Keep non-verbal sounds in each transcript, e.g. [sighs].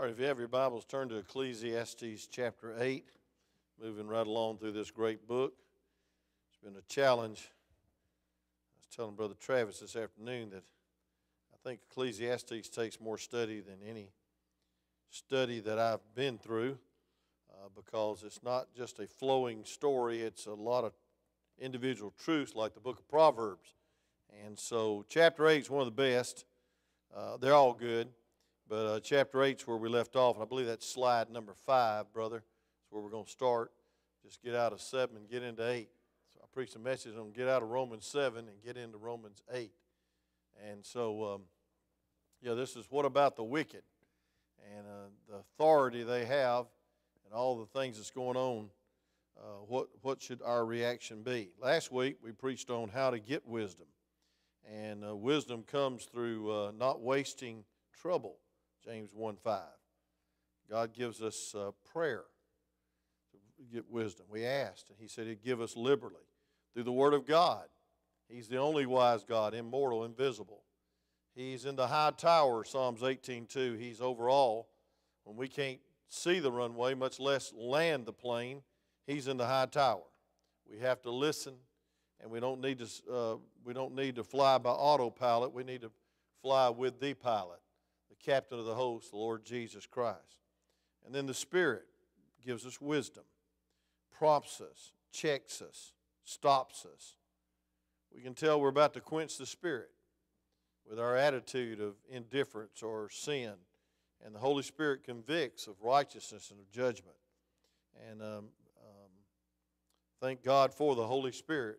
All right, if you have your Bibles, turn to Ecclesiastes chapter 8, moving right along through this great book. It's been a challenge. I was telling Brother Travis this afternoon that I think Ecclesiastes takes more study than any study that I've been through uh, because it's not just a flowing story, it's a lot of individual truths like the book of Proverbs. And so, chapter 8 is one of the best. Uh, they're all good. But uh, chapter 8 is where we left off, and I believe that's slide number 5, brother. That's where we're going to start. Just get out of 7 and get into 8. So I preached a message on get out of Romans 7 and get into Romans 8. And so, um, yeah, this is what about the wicked and uh, the authority they have and all the things that's going on. Uh, what, what should our reaction be? Last week we preached on how to get wisdom. And uh, wisdom comes through uh, not wasting trouble. James 1 5. God gives us uh, prayer to get wisdom. We asked, and He said He'd give us liberally through the Word of God. He's the only wise God, immortal, invisible. He's in the high tower, Psalms 18:2. He's over all. When we can't see the runway, much less land the plane, He's in the high tower. We have to listen, and we don't need to. Uh, we don't need to fly by autopilot. We need to fly with the pilot captain of the host, the Lord Jesus Christ. And then the Spirit gives us wisdom, prompts us, checks us, stops us. We can tell we're about to quench the Spirit with our attitude of indifference or sin. And the Holy Spirit convicts of righteousness and of judgment. And um, um, thank God for the Holy Spirit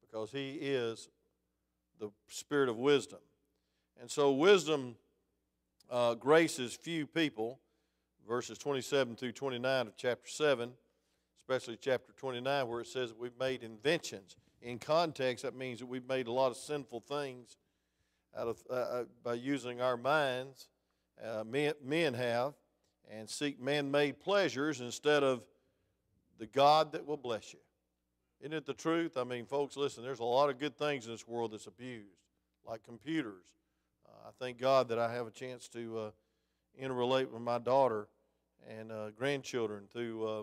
because He is the Spirit of wisdom. And so, wisdom uh, graces few people, verses 27 through 29 of chapter 7, especially chapter 29, where it says that we've made inventions. In context, that means that we've made a lot of sinful things out of, uh, uh by using our minds. Uh, men, men have, and seek man made pleasures instead of the God that will bless you. Isn't it the truth? I mean, folks, listen, there's a lot of good things in this world that's abused, like computers, I thank God that I have a chance to uh, interrelate with my daughter and uh, grandchildren through uh,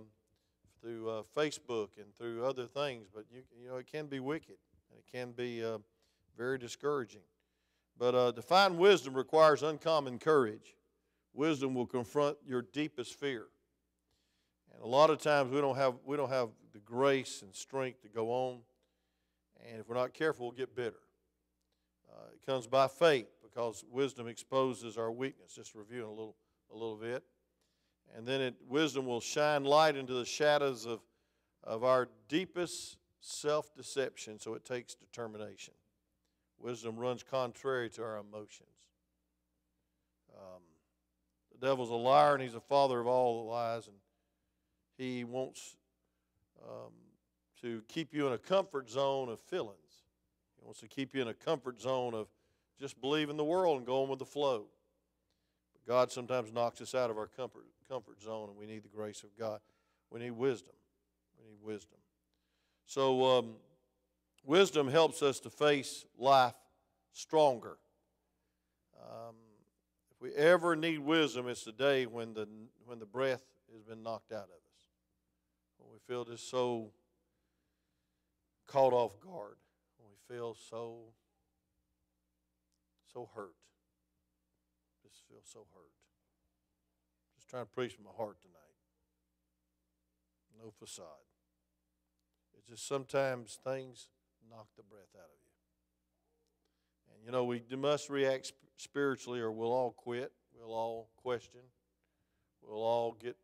through uh, Facebook and through other things. But you you know it can be wicked and it can be uh, very discouraging. But uh, to find wisdom requires uncommon courage. Wisdom will confront your deepest fear. And a lot of times we don't have we don't have the grace and strength to go on. And if we're not careful, we'll get bitter. it comes by faith because wisdom exposes our weakness. Just reviewing a little, a little bit. And then it, wisdom will shine light into the shadows of, of our deepest self deception, so it takes determination. Wisdom runs contrary to our emotions. Um, the devil's a liar and he's a father of all the lies, and he wants um, to keep you in a comfort zone of feelings. He wants to keep you in a comfort zone of just believe in the world and go on with the flow. But God sometimes knocks us out of our comfort, comfort zone, and we need the grace of God. We need wisdom. We need wisdom. So, um, wisdom helps us to face life stronger. Um, if we ever need wisdom, it's the day when the, when the breath has been knocked out of us. When we feel just so caught off guard. When we feel so so hurt. Just feel so hurt. Just trying to preach from my heart tonight. No facade. It's just sometimes things knock the breath out of you. And you know, we must react spiritually or we'll all quit. We'll all question. We'll all get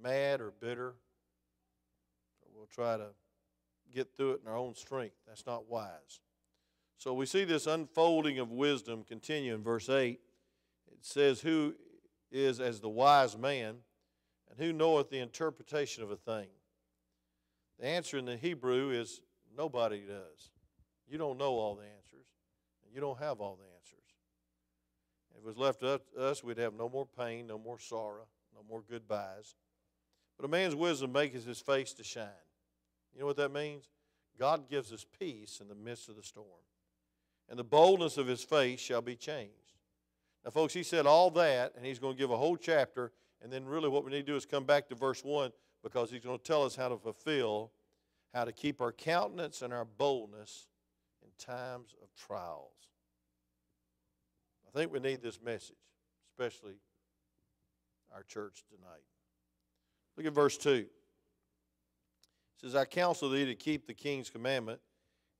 mad or bitter. Or we'll try to get through it in our own strength. That's not wise. So we see this unfolding of wisdom continue in verse 8. It says, Who is as the wise man, and who knoweth the interpretation of a thing? The answer in the Hebrew is nobody does. You don't know all the answers, you don't have all the answers. If it was left up to us, we'd have no more pain, no more sorrow, no more goodbyes. But a man's wisdom makes his face to shine. You know what that means? God gives us peace in the midst of the storm and the boldness of his face shall be changed. Now, folks, he said all that, and he's going to give a whole chapter, and then really what we need to do is come back to verse 1 because he's going to tell us how to fulfill, how to keep our countenance and our boldness in times of trials. I think we need this message, especially our church tonight. Look at verse 2. It says, I counsel thee to keep the king's commandment,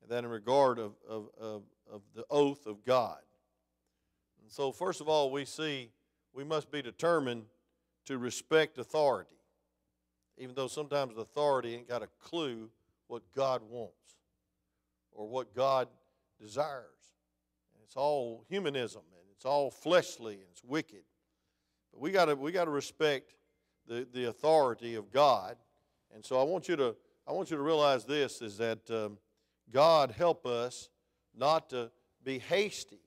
and that in regard of, of, of, of the oath of God. And so, first of all, we see we must be determined to respect authority, even though sometimes authority ain't got a clue what God wants or what God desires. And it's all humanism and it's all fleshly and it's wicked. But we gotta we got to respect the, the authority of God. And so I want you to I want you to realize this is that um, God help us not to be hasty.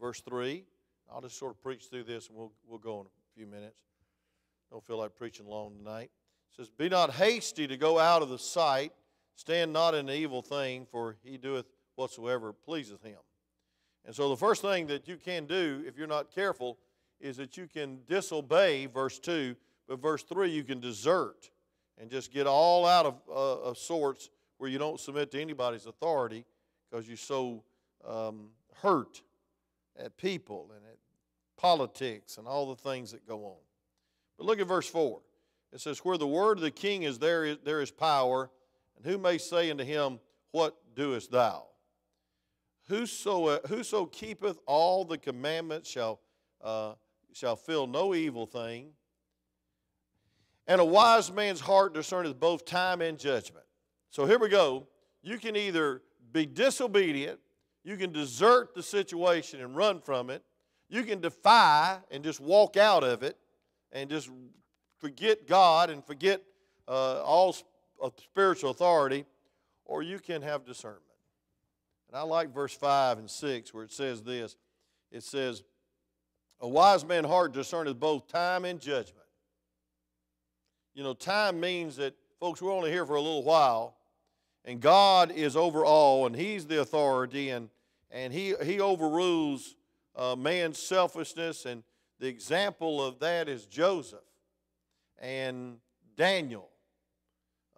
Verse 3. I'll just sort of preach through this and we'll, we'll go in a few minutes. Don't feel like preaching long tonight. It says, Be not hasty to go out of the sight, stand not in the evil thing, for he doeth whatsoever pleaseth him. And so the first thing that you can do if you're not careful is that you can disobey verse 2, but verse 3 you can desert and just get all out of, uh, of sorts where you don't submit to anybody's authority because you're so um, hurt at people and at politics and all the things that go on. But look at verse 4. It says, Where the word of the king is, there is, there is power, and who may say unto him, What doest thou? Whoso, whoso keepeth all the commandments shall, uh, shall feel no evil thing. And a wise man's heart discerneth both time and judgment. So here we go. You can either be disobedient, you can desert the situation and run from it, you can defy and just walk out of it and just forget God and forget uh, all spiritual authority, or you can have discernment. And I like verse 5 and 6 where it says this it says, A wise man's heart discerneth both time and judgment. You know, time means that, folks, we're only here for a little while, and God is over all, and He's the authority, and, and He, he overrules uh, man's selfishness. And the example of that is Joseph and Daniel.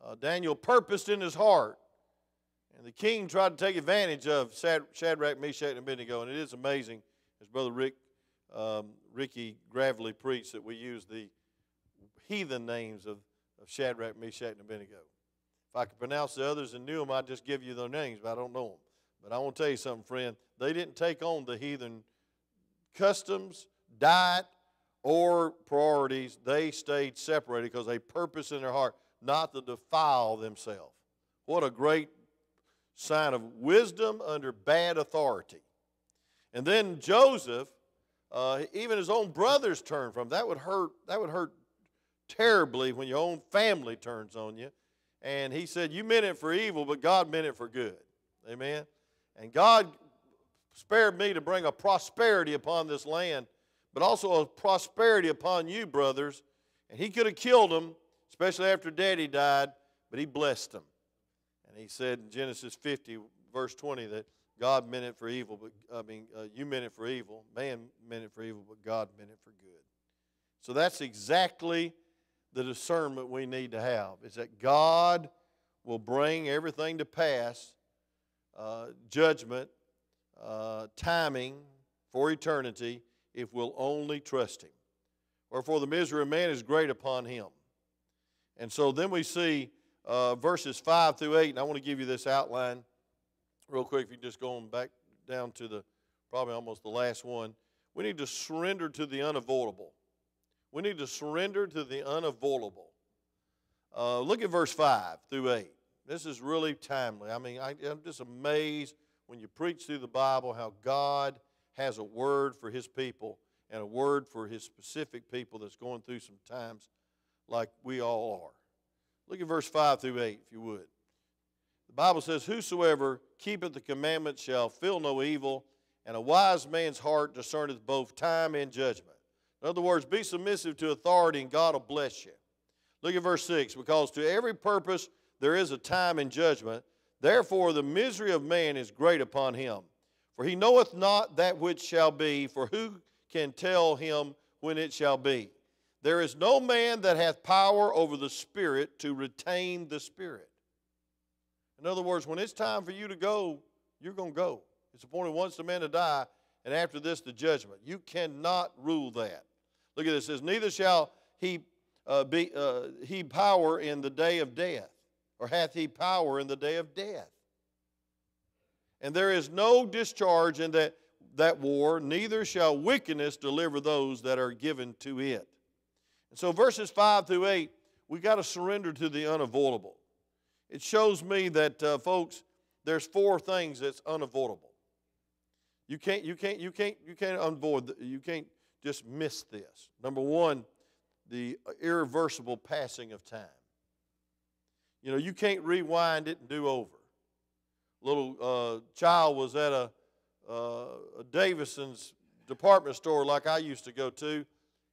Uh, Daniel purposed in his heart and the king tried to take advantage of Shadrach, Meshach, and Abednego. And it is amazing, as Brother Rick, um, Ricky Gravely preached, that we use the heathen names of, of Shadrach, Meshach, and Abednego. If I could pronounce the others and knew them, I'd just give you their names, but I don't know them. But I want to tell you something, friend. They didn't take on the heathen customs, diet, or priorities. They stayed separated because they purpose in their heart not to defile themselves. What a great sign of wisdom under bad authority. And then Joseph, uh, even his own brothers turned from him. That would hurt. That would hurt terribly when your own family turns on you. And he said, "You meant it for evil, but God meant it for good." Amen. And God spared me to bring a prosperity upon this land, but also a prosperity upon you, brothers. And he could have killed them, especially after Daddy died, but he blessed them. And he said in Genesis 50, verse 20, that God meant it for evil, but I mean, uh, you meant it for evil. Man meant it for evil, but God meant it for good. So that's exactly the discernment we need to have is that God will bring everything to pass, uh, judgment, uh, timing for eternity, if we'll only trust Him. Wherefore the misery of man is great upon him. And so then we see uh, verses 5 through 8, and I want to give you this outline real quick. If you just go on back down to the probably almost the last one, we need to surrender to the unavoidable. We need to surrender to the unavoidable. Uh, look at verse 5 through 8. This is really timely. I mean, I, I'm just amazed when you preach through the Bible how God has a word for his people and a word for his specific people that's going through some times like we all are. Look at verse 5 through 8, if you would. The Bible says, Whosoever keepeth the commandments shall feel no evil, and a wise man's heart discerneth both time and judgment. In other words, be submissive to authority, and God will bless you. Look at verse 6 because to every purpose there is a time and judgment. Therefore, the misery of man is great upon him. For he knoweth not that which shall be, for who can tell him when it shall be. There is no man that hath power over the Spirit to retain the Spirit. In other words, when it's time for you to go, you're going to go. It's appointed once the man to die, and after this the judgment. You cannot rule that. Look at this. It says, Neither shall he uh, be uh, he power in the day of death, or hath he power in the day of death. And there is no discharge in that, that war, neither shall wickedness deliver those that are given to it. And so, verses 5 through 8, we got to surrender to the unavoidable. It shows me that, uh, folks, there's four things that's unavoidable. You can't, you can't, you can't, you can't avoid, you can't just miss this. Number one, the irreversible passing of time. You know, you can't rewind it and do over. Little uh, child was at a, uh, a Davison's department store like I used to go to,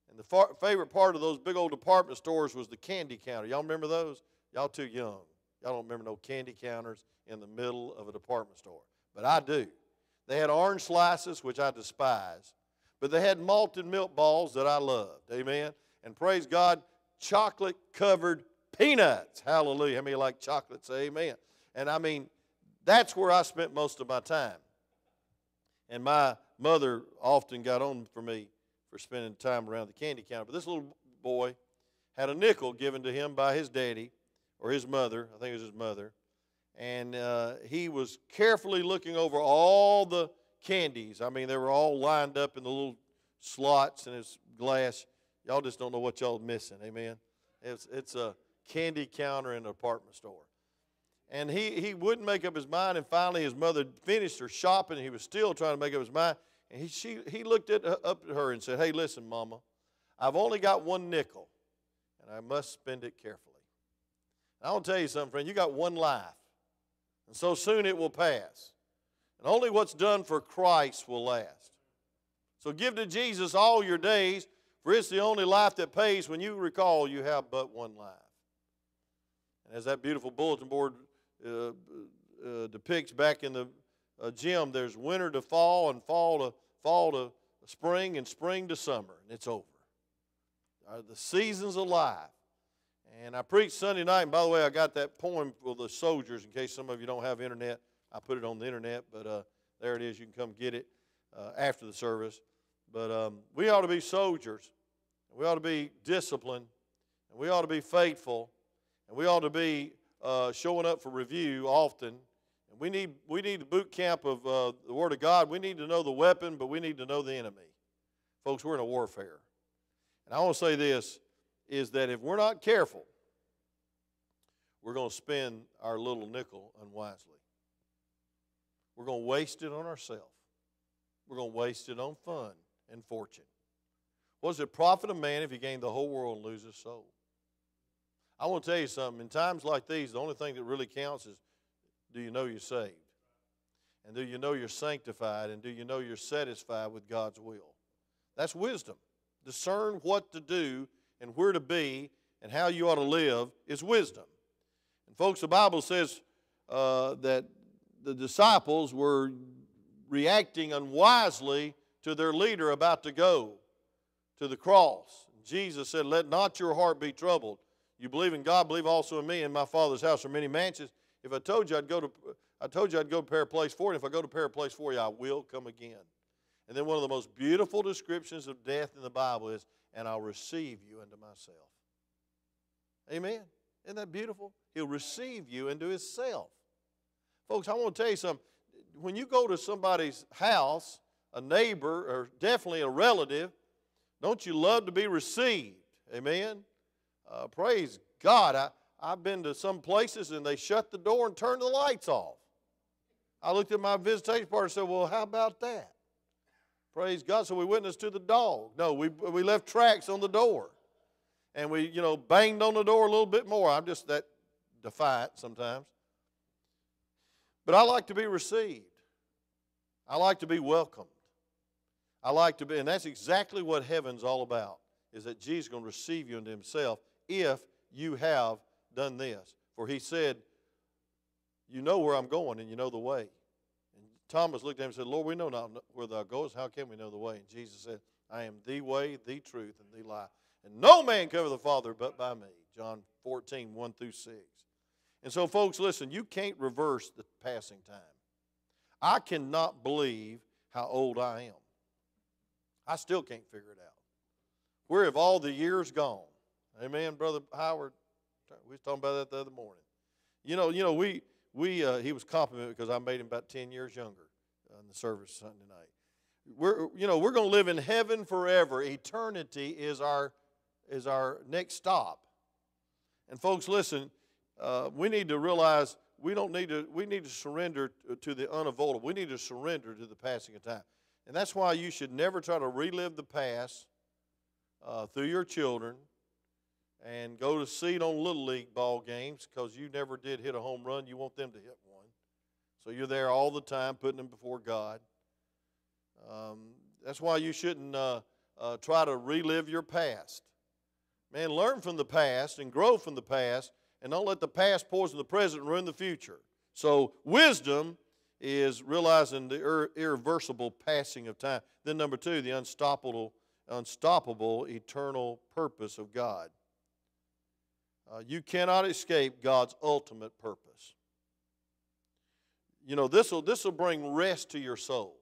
and the far, favorite part of those big old department stores was the candy counter. Y'all remember those? Y'all too young. Y'all don't remember no candy counters in the middle of a department store. But I do. They had orange slices, which I despise, but they had malted milk balls that I loved. Amen. And praise God, chocolate covered peanuts. Hallelujah. How many like chocolates? Amen. And I mean, that's where I spent most of my time. And my mother often got on for me for spending time around the candy counter. But this little boy had a nickel given to him by his daddy or his mother. I think it was his mother. And uh, he was carefully looking over all the candies. I mean, they were all lined up in the little slots in his glass. Y'all just don't know what y'all missing. Amen. It's, it's a candy counter in an apartment store. And he, he wouldn't make up his mind. And finally, his mother finished her shopping. And he was still trying to make up his mind. And he, she, he looked at, up at her and said, Hey, listen, Mama, I've only got one nickel, and I must spend it carefully. And I want to tell you something, friend. You got one life, and so soon it will pass. And only what's done for Christ will last. So give to Jesus all your days, for it's the only life that pays when you recall you have but one life. And as that beautiful bulletin board uh, uh, depicts back in the uh, gym, there's winter to fall and fall to fall to spring and spring to summer, and it's over. Uh, the seasons of life. And I preached Sunday night, and by the way, I got that poem for the soldiers in case some of you don't have internet. I put it on the internet, but uh, there it is. You can come get it uh, after the service. But um, we ought to be soldiers, we ought to be disciplined, and we ought to be faithful, and we ought to be uh, showing up for review often. And we need, we need the boot camp of uh, the Word of God. We need to know the weapon, but we need to know the enemy. Folks, we're in a warfare. And I want to say this is that if we're not careful, we're going to spend our little nickel unwisely. We're going to waste it on ourselves. We're going to waste it on fun and fortune. What does it profit a man if he gain the whole world and lose his soul? I want to tell you something. In times like these, the only thing that really counts is do you know you're saved? And do you know you're sanctified? And do you know you're satisfied with God's will? That's wisdom. Discern what to do and where to be and how you ought to live is wisdom. And, folks, the Bible says uh, that the disciples were reacting unwisely to their leader about to go to the cross. Jesus said, Let not your heart be troubled. You believe in God, believe also in me. In my Father's house are many mansions. If I told you I'd go to, I told you I'd go prepare a place for you. If I go to prepare a place for you, I will come again. And then one of the most beautiful descriptions of death in the Bible is, and I'll receive you into myself. Amen. Isn't that beautiful? He'll receive you into himself. Folks, I want to tell you something. When you go to somebody's house, a neighbor, or definitely a relative, don't you love to be received? Amen. Uh, praise God. I, I've been to some places and they shut the door and turn the lights off. I looked at my visitation card and said, Well, how about that? Praise God. So we witnessed to the dog. No, we, we left tracks on the door. And we, you know, banged on the door a little bit more. I'm just that defiant sometimes. But I like to be received. I like to be welcomed. I like to be, and that's exactly what heaven's all about, is that Jesus is going to receive you into himself if you have done this. For he said, You know where I'm going and you know the way. And Thomas looked at him and said, Lord, we know not where thou goest. How can we know the way? And Jesus said, I am the way, the truth, and the life. And no man cover the Father but by me. John 14, 1 through 6. And so, folks, listen, you can't reverse the passing time. I cannot believe how old I am. I still can't figure it out. Where have all the years gone? Amen, Brother Howard. We was talking about that the other morning. You know, you know, we we uh, he was complimented because I made him about ten years younger in the service Sunday night. We're you know we're going to live in heaven forever. Eternity is our is our next stop. And folks, listen, uh, we need to realize we don't need to we need to surrender to the unavoidable. We need to surrender to the passing of time, and that's why you should never try to relive the past uh, through your children and go to seat on little league ball games because you never did hit a home run. You want them to hit one, so you're there all the time putting them before God. Um, that's why you shouldn't uh, uh, try to relive your past. Man, learn from the past and grow from the past and don't let the past poison the present and ruin the future. So, wisdom is realizing the ir- irreversible passing of time. Then, number two, the unstoppable, unstoppable eternal purpose of God. Uh, you cannot escape God's ultimate purpose. You know, this will this will bring rest to your soul.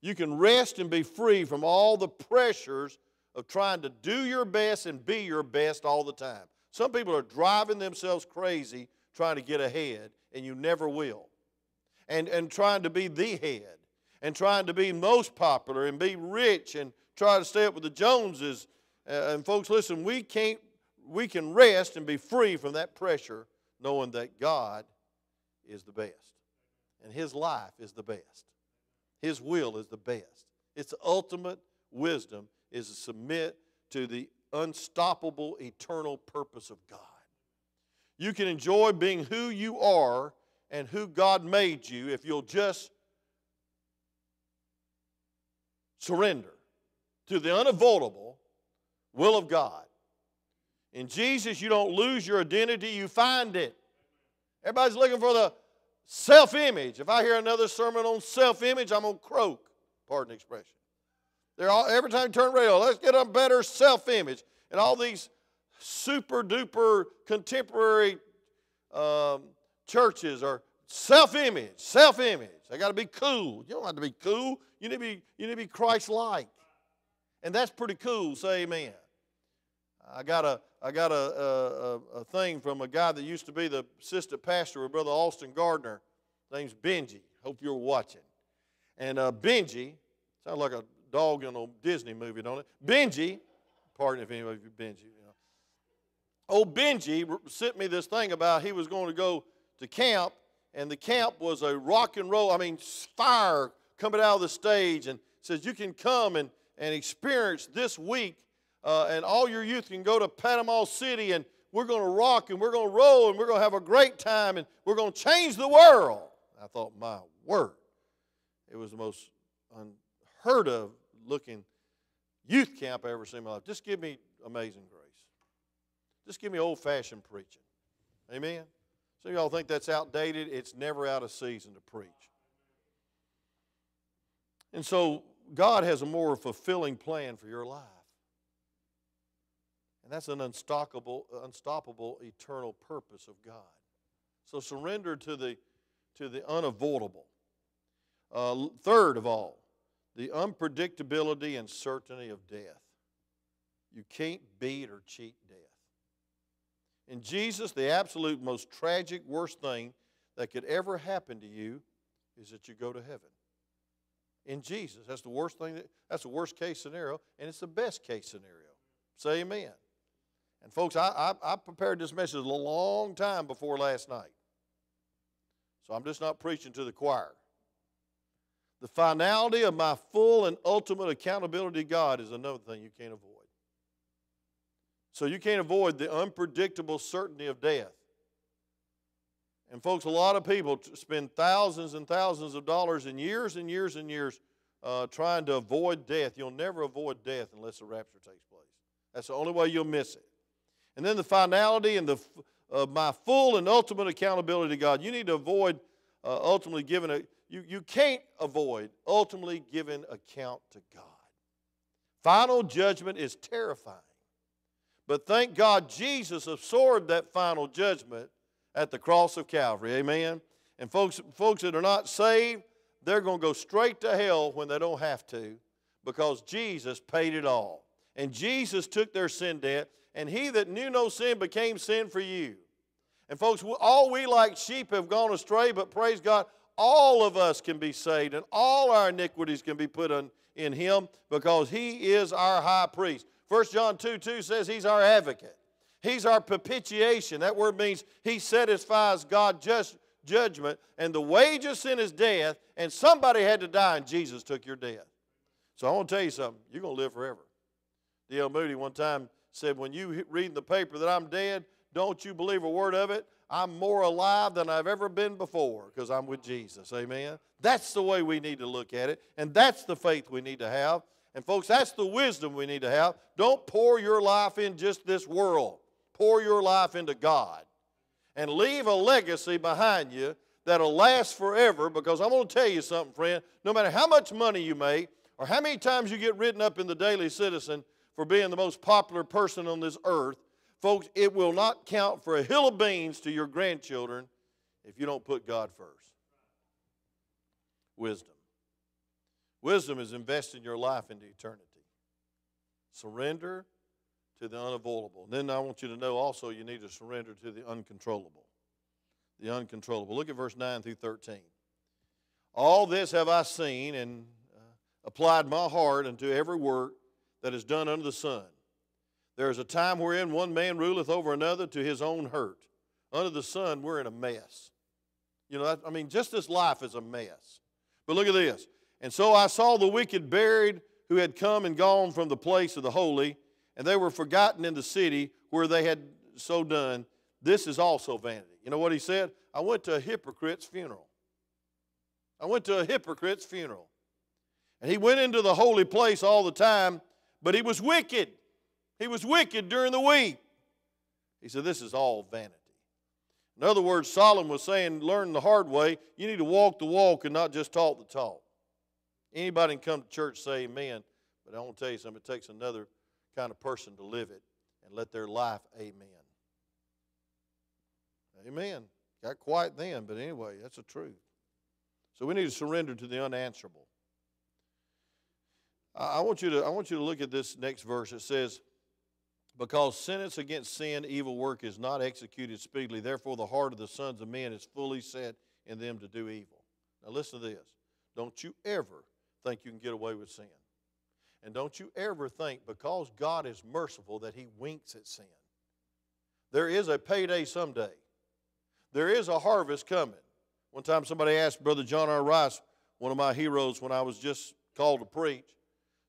You can rest and be free from all the pressures of trying to do your best and be your best all the time. Some people are driving themselves crazy trying to get ahead, and you never will. And, and trying to be the head, and trying to be most popular, and be rich, and try to stay up with the Joneses. Uh, and folks, listen, we can't, we can rest and be free from that pressure, knowing that God is the best, and His life is the best, His will is the best. It's ultimate wisdom is to submit to the unstoppable, eternal purpose of God. You can enjoy being who you are and who God made you if you'll just surrender to the unavoidable will of God. In Jesus, you don't lose your identity, you find it. Everybody's looking for the self image. If I hear another sermon on self image, I'm going to croak. Pardon the expression. They're all, every time you turn radio, let's get a better self image. And all these super duper contemporary um, churches are self image, self image. They got to be cool. You don't have to be cool. You need to be, you need to be Christ like. And that's pretty cool. Say amen. I got a I got a, a, a, thing from a guy that used to be the assistant pastor of Brother Austin Gardner. His name's Benji. Hope you're watching. And uh, Benji, sounds like a dog in a Disney movie, don't it? Benji, pardon if anybody you Benji, you know. Old Benji sent me this thing about he was going to go to camp, and the camp was a rock and roll, I mean, fire coming out of the stage, and says, You can come and, and experience this week, uh, and all your youth can go to Panama City, and we're going to rock, and we're going to roll, and we're going to have a great time, and we're going to change the world. I thought, My word. It was the most unheard of looking youth camp I ever seen in my life. Just give me amazing grace. Just give me old fashioned preaching. Amen? Some of y'all think that's outdated. It's never out of season to preach. And so God has a more fulfilling plan for your life. And that's an unstoppable, unstoppable eternal purpose of God. So surrender to the, to the unavoidable. Uh, third of all, the unpredictability and certainty of death. You can't beat or cheat death. In Jesus, the absolute most tragic, worst thing that could ever happen to you is that you go to heaven. In Jesus, that's the worst thing. That, that's the worst case scenario, and it's the best case scenario. Say amen. And folks, I, I, I prepared this message a long time before last night. So I'm just not preaching to the choir. The finality of my full and ultimate accountability to God is another thing you can't avoid. So you can't avoid the unpredictable certainty of death. And, folks, a lot of people spend thousands and thousands of dollars and years and years and years uh, trying to avoid death. You'll never avoid death unless the rapture takes place. That's the only way you'll miss it. And then the finality and the of my full and ultimate accountability to God. You need to avoid uh, ultimately giving a, you, you can't avoid ultimately giving account to God. Final judgment is terrifying. But thank God Jesus absorbed that final judgment at the cross of Calvary. Amen. And folks, folks that are not saved, they're going to go straight to hell when they don't have to because Jesus paid it all. And Jesus took their sin debt, and he that knew no sin became sin for you. And folks, all we like sheep have gone astray, but praise God, all of us can be saved, and all our iniquities can be put in him because he is our high priest. 1 John 2 2 says he's our advocate. He's our propitiation. That word means he satisfies God's just judgment, and the wage of sin is death, and somebody had to die, and Jesus took your death. So I want to tell you something. You're going to live forever. D.L. Moody one time said, When you read in the paper that I'm dead, don't you believe a word of it. I'm more alive than I've ever been before because I'm with Jesus. Amen. That's the way we need to look at it, and that's the faith we need to have. And, folks, that's the wisdom we need to have. Don't pour your life in just this world, pour your life into God and leave a legacy behind you that'll last forever because I'm going to tell you something, friend. No matter how much money you make or how many times you get written up in the Daily Citizen for being the most popular person on this earth, folks, it will not count for a hill of beans to your grandchildren if you don't put God first. Wisdom. Wisdom is investing your life into eternity. Surrender to the unavoidable. And then I want you to know also you need to surrender to the uncontrollable. The uncontrollable. Look at verse 9 through 13. All this have I seen and uh, applied my heart unto every work that is done under the sun. There is a time wherein one man ruleth over another to his own hurt. Under the sun, we're in a mess. You know, I mean, just this life is a mess. But look at this. And so I saw the wicked buried who had come and gone from the place of the holy, and they were forgotten in the city where they had so done. This is also vanity. You know what he said? I went to a hypocrite's funeral. I went to a hypocrite's funeral. And he went into the holy place all the time, but he was wicked. He was wicked during the week. He said, This is all vanity. In other words, Solomon was saying, Learn the hard way. You need to walk the walk and not just talk the talk. Anybody can come to church say amen, but I want to tell you something. It takes another kind of person to live it and let their life amen. Amen. Got quiet then, but anyway, that's the truth. So we need to surrender to the unanswerable. I want you to, I want you to look at this next verse. It says, Because sentence against sin, evil work is not executed speedily, therefore the heart of the sons of men is fully set in them to do evil. Now listen to this. Don't you ever think you can get away with sin. And don't you ever think because God is merciful that He winks at sin. There is a payday someday, there is a harvest coming. One time somebody asked Brother John R. Rice, one of my heroes when I was just called to preach,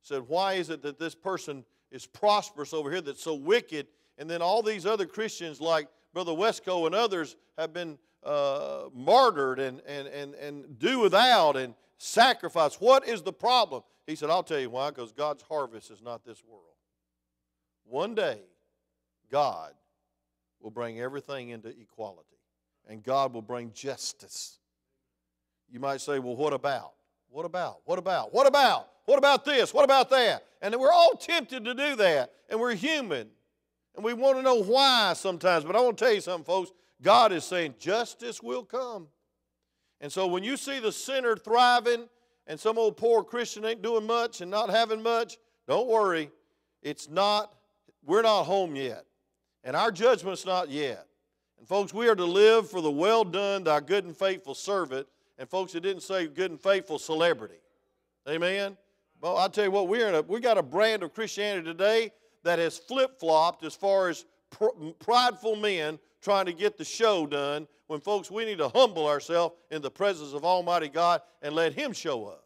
said, Why is it that this person is prosperous over here that's so wicked, and then all these other Christians like Brother Wesco and others have been uh, martyred and, and, and, and do without and sacrifice. What is the problem? He said, I'll tell you why, because God's harvest is not this world. One day, God will bring everything into equality, and God will bring justice. You might say, well, what about? What about? What about? What about? What about this? What about that? And we're all tempted to do that, and we're human. And we want to know why sometimes. But I want to tell you something, folks. God is saying justice will come. And so when you see the sinner thriving and some old poor Christian ain't doing much and not having much, don't worry. It's not, we're not home yet. And our judgment's not yet. And folks, we are to live for the well done, thy good and faithful servant. And folks, it didn't say good and faithful celebrity. Amen? Well, I tell you what, we're in a, we got a brand of Christianity today that has flip flopped as far as pr- prideful men trying to get the show done when, folks, we need to humble ourselves in the presence of Almighty God and let Him show up.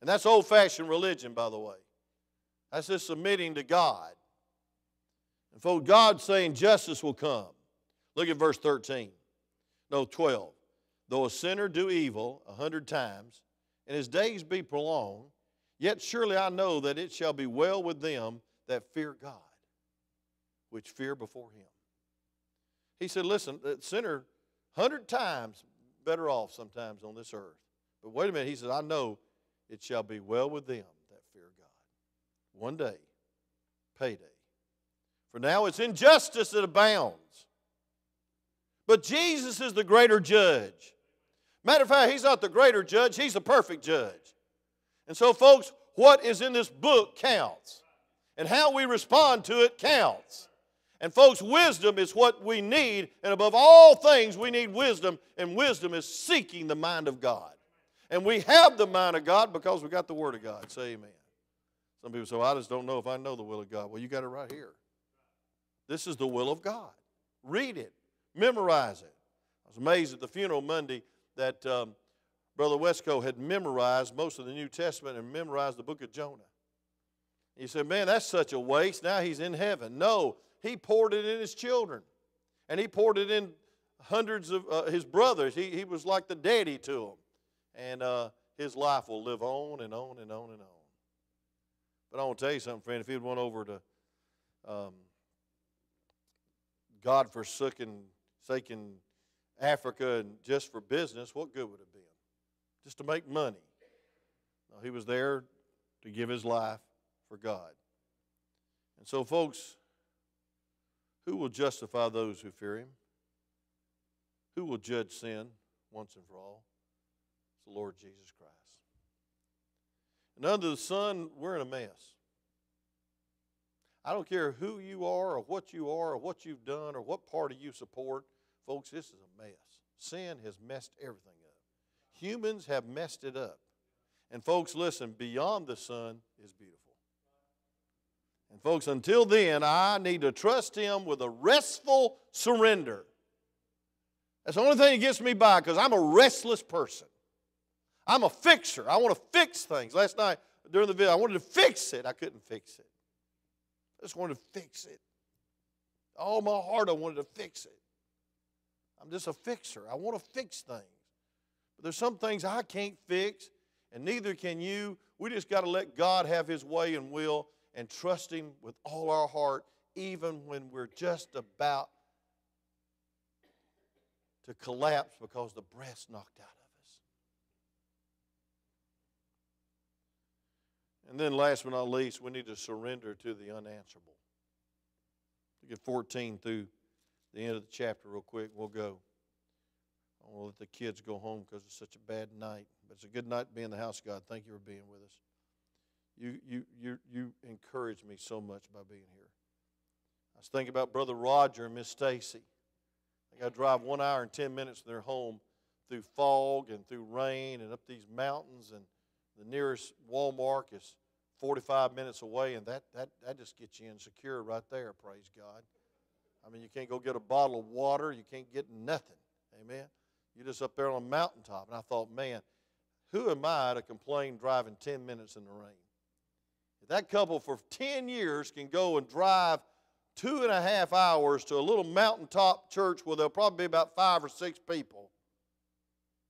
And that's old fashioned religion, by the way. That's just submitting to God. And, folks, God's saying justice will come. Look at verse 13. No, 12. Though a sinner do evil a hundred times, and his days be prolonged, yet surely I know that it shall be well with them that fear God, which fear before him. He said, Listen, that sinner, hundred times better off sometimes on this earth. But wait a minute, he said, I know it shall be well with them that fear God. one day, payday. For now it's injustice that abounds. But Jesus is the greater judge. Matter of fact, he's not the greater judge, he's the perfect judge. And so, folks, what is in this book counts. And how we respond to it counts. And, folks, wisdom is what we need. And above all things, we need wisdom. And wisdom is seeking the mind of God. And we have the mind of God because we got the Word of God. Say amen. Some people say, well, I just don't know if I know the will of God. Well, you got it right here. This is the will of God. Read it, memorize it. I was amazed at the funeral Monday that um, Brother Westco had memorized most of the New Testament and memorized the book of Jonah. He said, Man, that's such a waste. Now he's in heaven. No, he poured it in his children, and he poured it in hundreds of uh, his brothers. He, he was like the daddy to them. And uh, his life will live on and on and on and on. But I want to tell you something, friend. If he'd went over to um, God forsaken Africa and just for business, what good would it have been? Just to make money. No, he was there to give his life for God. And so, folks, who will justify those who fear him? Who will judge sin once and for all? It's the Lord Jesus Christ. And under the sun, we're in a mess. I don't care who you are or what you are or what you've done or what party you support. Folks, this is a mess. Sin has messed everything up. Humans have messed it up. And folks, listen, beyond the sun is beautiful. And folks, until then, I need to trust Him with a restful surrender. That's the only thing that gets me by because I'm a restless person. I'm a fixer. I want to fix things. Last night during the video, I wanted to fix it. I couldn't fix it. I just wanted to fix it. All my heart, I wanted to fix it. I'm just a fixer. I want to fix things. But there's some things I can't fix, and neither can you. We just got to let God have His way and will and trust Him with all our heart, even when we're just about to collapse because the breath's knocked out of us. And then, last but not least, we need to surrender to the unanswerable. Look at 14 through the end of the chapter, real quick. We'll go. I want to let the kids go home because it's such a bad night. But it's a good night to be in the house, of God. Thank you for being with us. You, you, you, you encourage me so much by being here. I was thinking about Brother Roger and Miss Stacy. They got to drive one hour and 10 minutes from their home through fog and through rain and up these mountains, and the nearest Walmart is 45 minutes away, and that, that, that just gets you insecure right there, praise God. I mean, you can't go get a bottle of water, you can't get nothing. Amen. You're just up there on a mountaintop. And I thought, man, who am I to complain driving 10 minutes in the rain? If that couple for 10 years can go and drive two and a half hours to a little mountaintop church where there'll probably be about five or six people,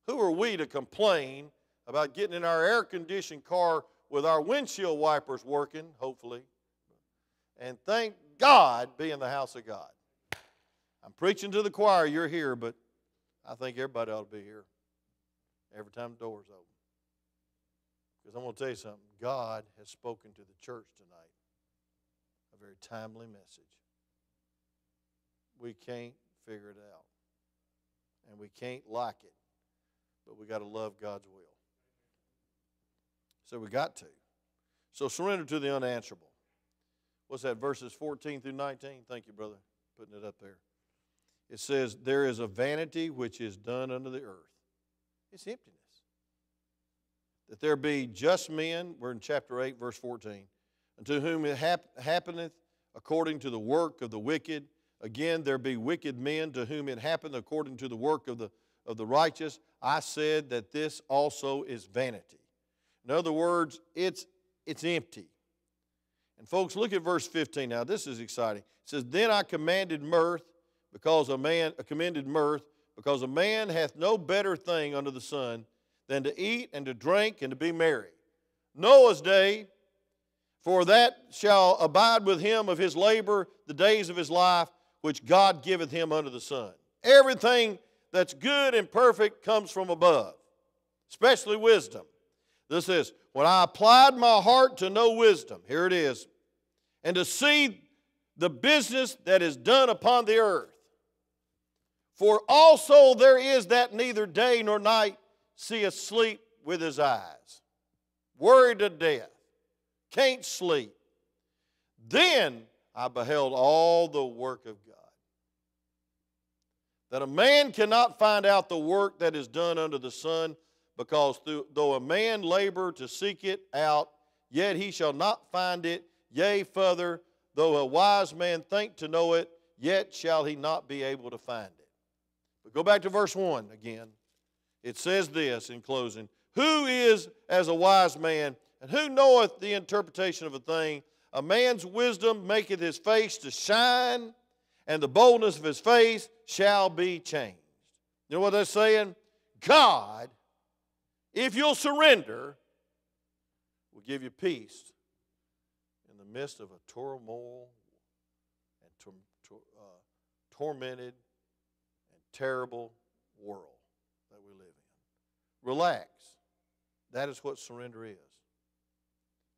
who are we to complain about getting in our air conditioned car with our windshield wipers working, hopefully, and thank God be in the house of God? I'm preaching to the choir, you're here, but I think everybody ought to be here every time the door's open. Because I'm going to tell you something God has spoken to the church tonight a very timely message. We can't figure it out, and we can't like it, but we got to love God's will. So we got to. So surrender to the unanswerable. What's that, verses 14 through 19? Thank you, brother, putting it up there. It says, There is a vanity which is done under the earth. It's emptiness. That there be just men, we're in chapter 8, verse 14, unto whom it hap- happeneth according to the work of the wicked. Again, there be wicked men to whom it happeneth according to the work of the, of the righteous. I said that this also is vanity. In other words, it's, it's empty. And folks, look at verse 15 now. This is exciting. It says, Then I commanded mirth because a man commended mirth, because a man hath no better thing under the sun than to eat and to drink and to be merry. Noah's day, for that shall abide with him of his labor the days of his life, which God giveth him under the sun. Everything that's good and perfect comes from above, especially wisdom. This is, when I applied my heart to know wisdom, here it is, and to see the business that is done upon the earth. For also there is that neither day nor night seeth sleep with his eyes, worried to death, can't sleep. Then I beheld all the work of God. That a man cannot find out the work that is done under the sun, because though a man labor to seek it out, yet he shall not find it. Yea, further, though a wise man think to know it, yet shall he not be able to find it. Go back to verse 1 again. It says this in closing Who is as a wise man, and who knoweth the interpretation of a thing? A man's wisdom maketh his face to shine, and the boldness of his face shall be changed. You know what they're saying? God, if you'll surrender, will give you peace in the midst of a turmoil and tor- tor- uh, tormented terrible world that we live in. Relax. That is what surrender is.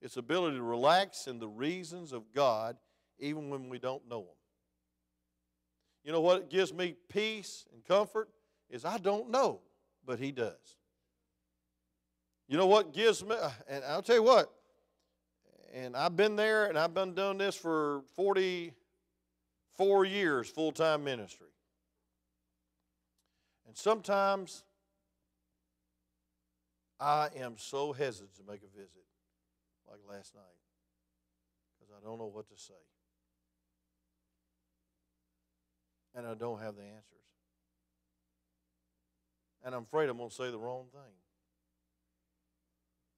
It's ability to relax in the reasons of God even when we don't know them. You know what gives me peace and comfort is I don't know, but He does. You know what gives me, [sighs] and I'll tell you what, and I've been there and I've been doing this for 44 years, full time ministry. And sometimes I am so hesitant to make a visit like last night because I don't know what to say. And I don't have the answers. And I'm afraid I'm going to say the wrong thing.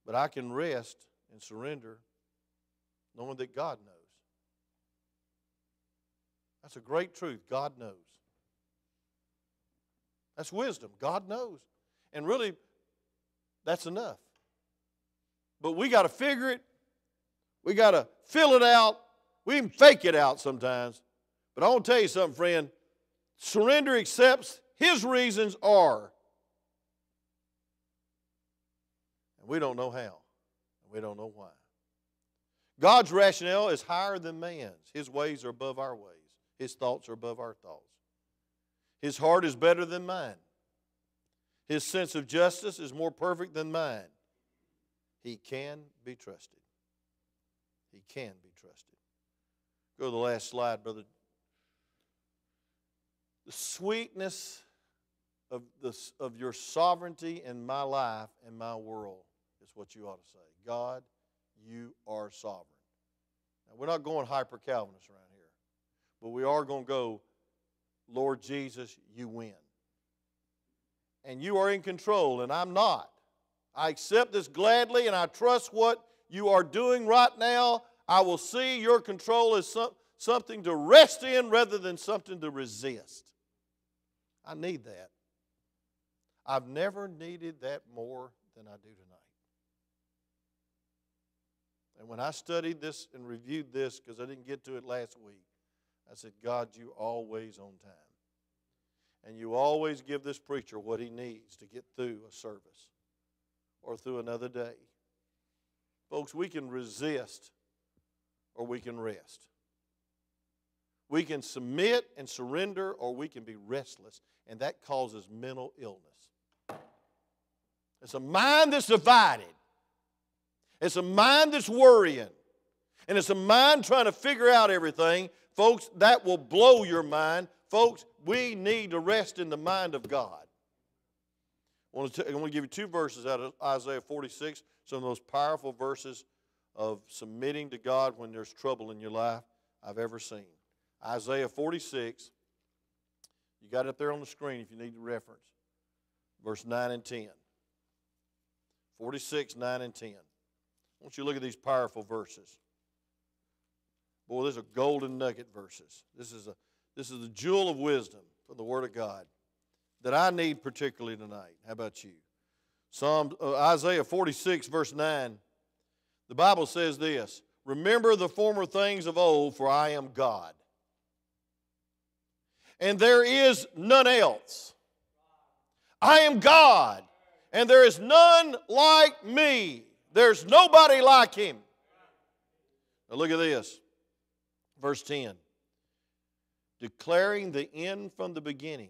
But I can rest and surrender knowing that God knows. That's a great truth. God knows. That's wisdom. God knows. And really, that's enough. But we got to figure it. We got to fill it out. We even fake it out sometimes. But I want to tell you something, friend. Surrender accepts his reasons are. And we don't know how. And we don't know why. God's rationale is higher than man's. His ways are above our ways. His thoughts are above our thoughts. His heart is better than mine. His sense of justice is more perfect than mine. He can be trusted. He can be trusted. Go to the last slide, brother. The sweetness of, the, of your sovereignty in my life and my world is what you ought to say. God, you are sovereign. Now, we're not going hyper Calvinist around here, but we are going to go, Lord Jesus, you win. And you are in control, and I'm not. I accept this gladly and I trust what you are doing right now. I will see your control as some, something to rest in rather than something to resist. I need that. I've never needed that more than I do tonight. And when I studied this and reviewed this, because I didn't get to it last week, I said, God, you always on time. And you always give this preacher what he needs to get through a service or through another day. Folks, we can resist or we can rest. We can submit and surrender or we can be restless, and that causes mental illness. It's a mind that's divided, it's a mind that's worrying, and it's a mind trying to figure out everything. Folks, that will blow your mind. Folks, we need to rest in the mind of God. I want, to, I want to give you two verses out of Isaiah 46, some of those powerful verses of submitting to God when there's trouble in your life I've ever seen. Isaiah 46, you got it there on the screen if you need the reference. Verse 9 and 10. 46, 9 and 10. I want you to look at these powerful verses. Boy, these are golden nugget verses. This is a this is the jewel of wisdom from the Word of God that I need particularly tonight. How about you? Psalm uh, Isaiah 46 verse 9. The Bible says this, "Remember the former things of old, for I am God. And there is none else. I am God, and there is none like me." There's nobody like him. Now look at this. Verse 10 declaring the end from the beginning.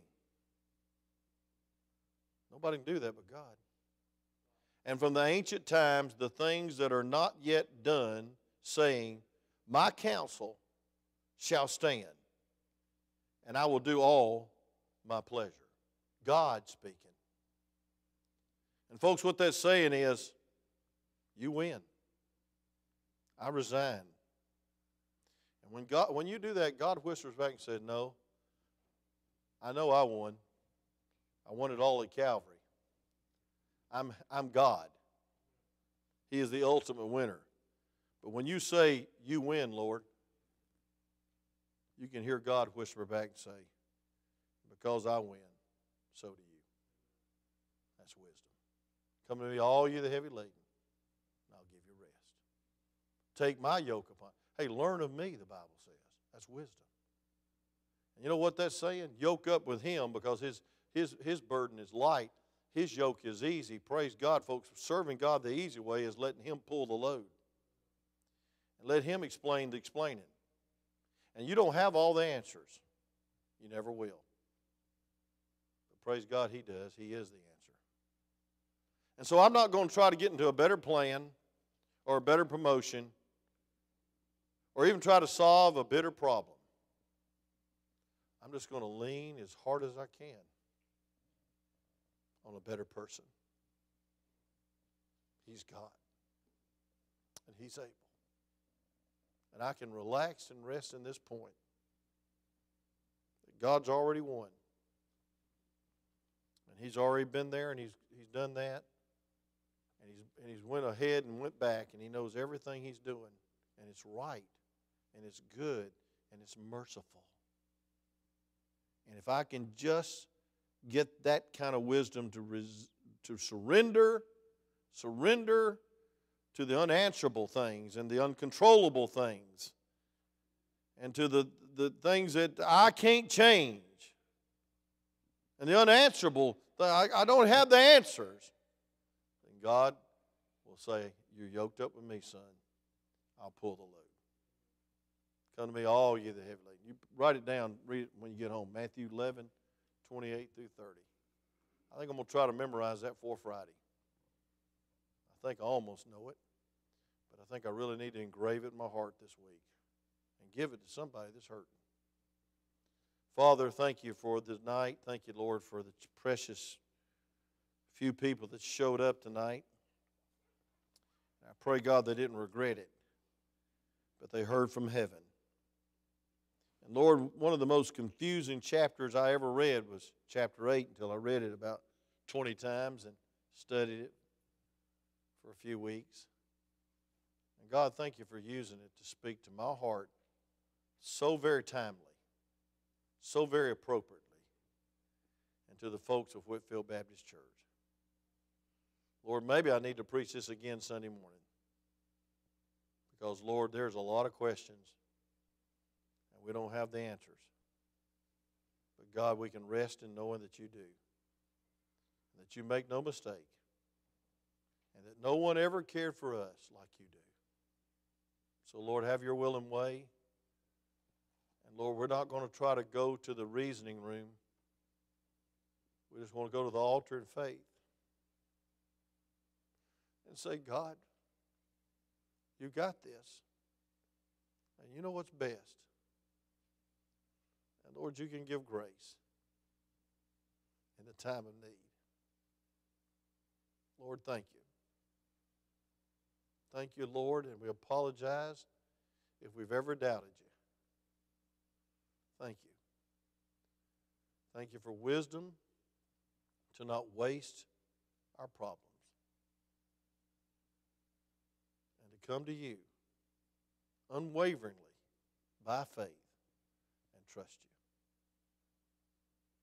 Nobody can do that but God. And from the ancient times, the things that are not yet done, saying, My counsel shall stand, and I will do all my pleasure. God speaking. And, folks, what that's saying is, you win. I resign. And when, God, when you do that, God whispers back and says, No, I know I won. I won it all at Calvary. I'm, I'm God. He is the ultimate winner. But when you say, You win, Lord, you can hear God whisper back and say, Because I win, so do you. That's wisdom. Come to me, all you the heavy laden, and I'll give you rest. Take my yoke upon. Hey, learn of me, the Bible says. That's wisdom. And you know what that's saying? Yoke up with him because his, his, his burden is light. His yoke is easy. Praise God, folks. Serving God the easy way is letting him pull the load. And let him explain the explaining. And you don't have all the answers. You never will. But praise God, he does. He is the answer. And so I'm not going to try to get into a better plan or a better promotion or even try to solve a bitter problem. I'm just going to lean as hard as I can on a better person. He's God, and He's able. And I can relax and rest in this point that God's already won. And He's already been there and He's, he's done that. And he's, and he's went ahead and went back and He knows everything He's doing. And it's right and it's good and it's merciful. And if I can just get that kind of wisdom to, res- to surrender, surrender to the unanswerable things and the uncontrollable things and to the, the things that I can't change and the unanswerable, I, I don't have the answers. And God will say, You're yoked up with me, son. I'll pull the load. Come to me, all you that heavy laden. You write it down, read it when you get home. Matthew 11, 28 through 30. I think I'm going to try to memorize that for Friday. I think I almost know it, but I think I really need to engrave it in my heart this week and give it to somebody that's hurting. Father, thank you for the night. Thank you, Lord, for the precious few people that showed up tonight. I pray, God, they didn't regret it, but they heard from heaven. And Lord, one of the most confusing chapters I ever read was chapter 8 until I read it about 20 times and studied it for a few weeks. And God, thank you for using it to speak to my heart so very timely, so very appropriately, and to the folks of Whitfield Baptist Church. Lord, maybe I need to preach this again Sunday morning. Because, Lord, there's a lot of questions we don't have the answers. But God, we can rest in knowing that you do. That you make no mistake. And that no one ever cared for us like you do. So, Lord, have your will and way. And, Lord, we're not going to try to go to the reasoning room. We just want to go to the altar in faith and say, God, you got this. And you know what's best. Lord, you can give grace in the time of need. Lord, thank you. Thank you, Lord, and we apologize if we've ever doubted you. Thank you. Thank you for wisdom to not waste our problems and to come to you unwaveringly by faith and trust you.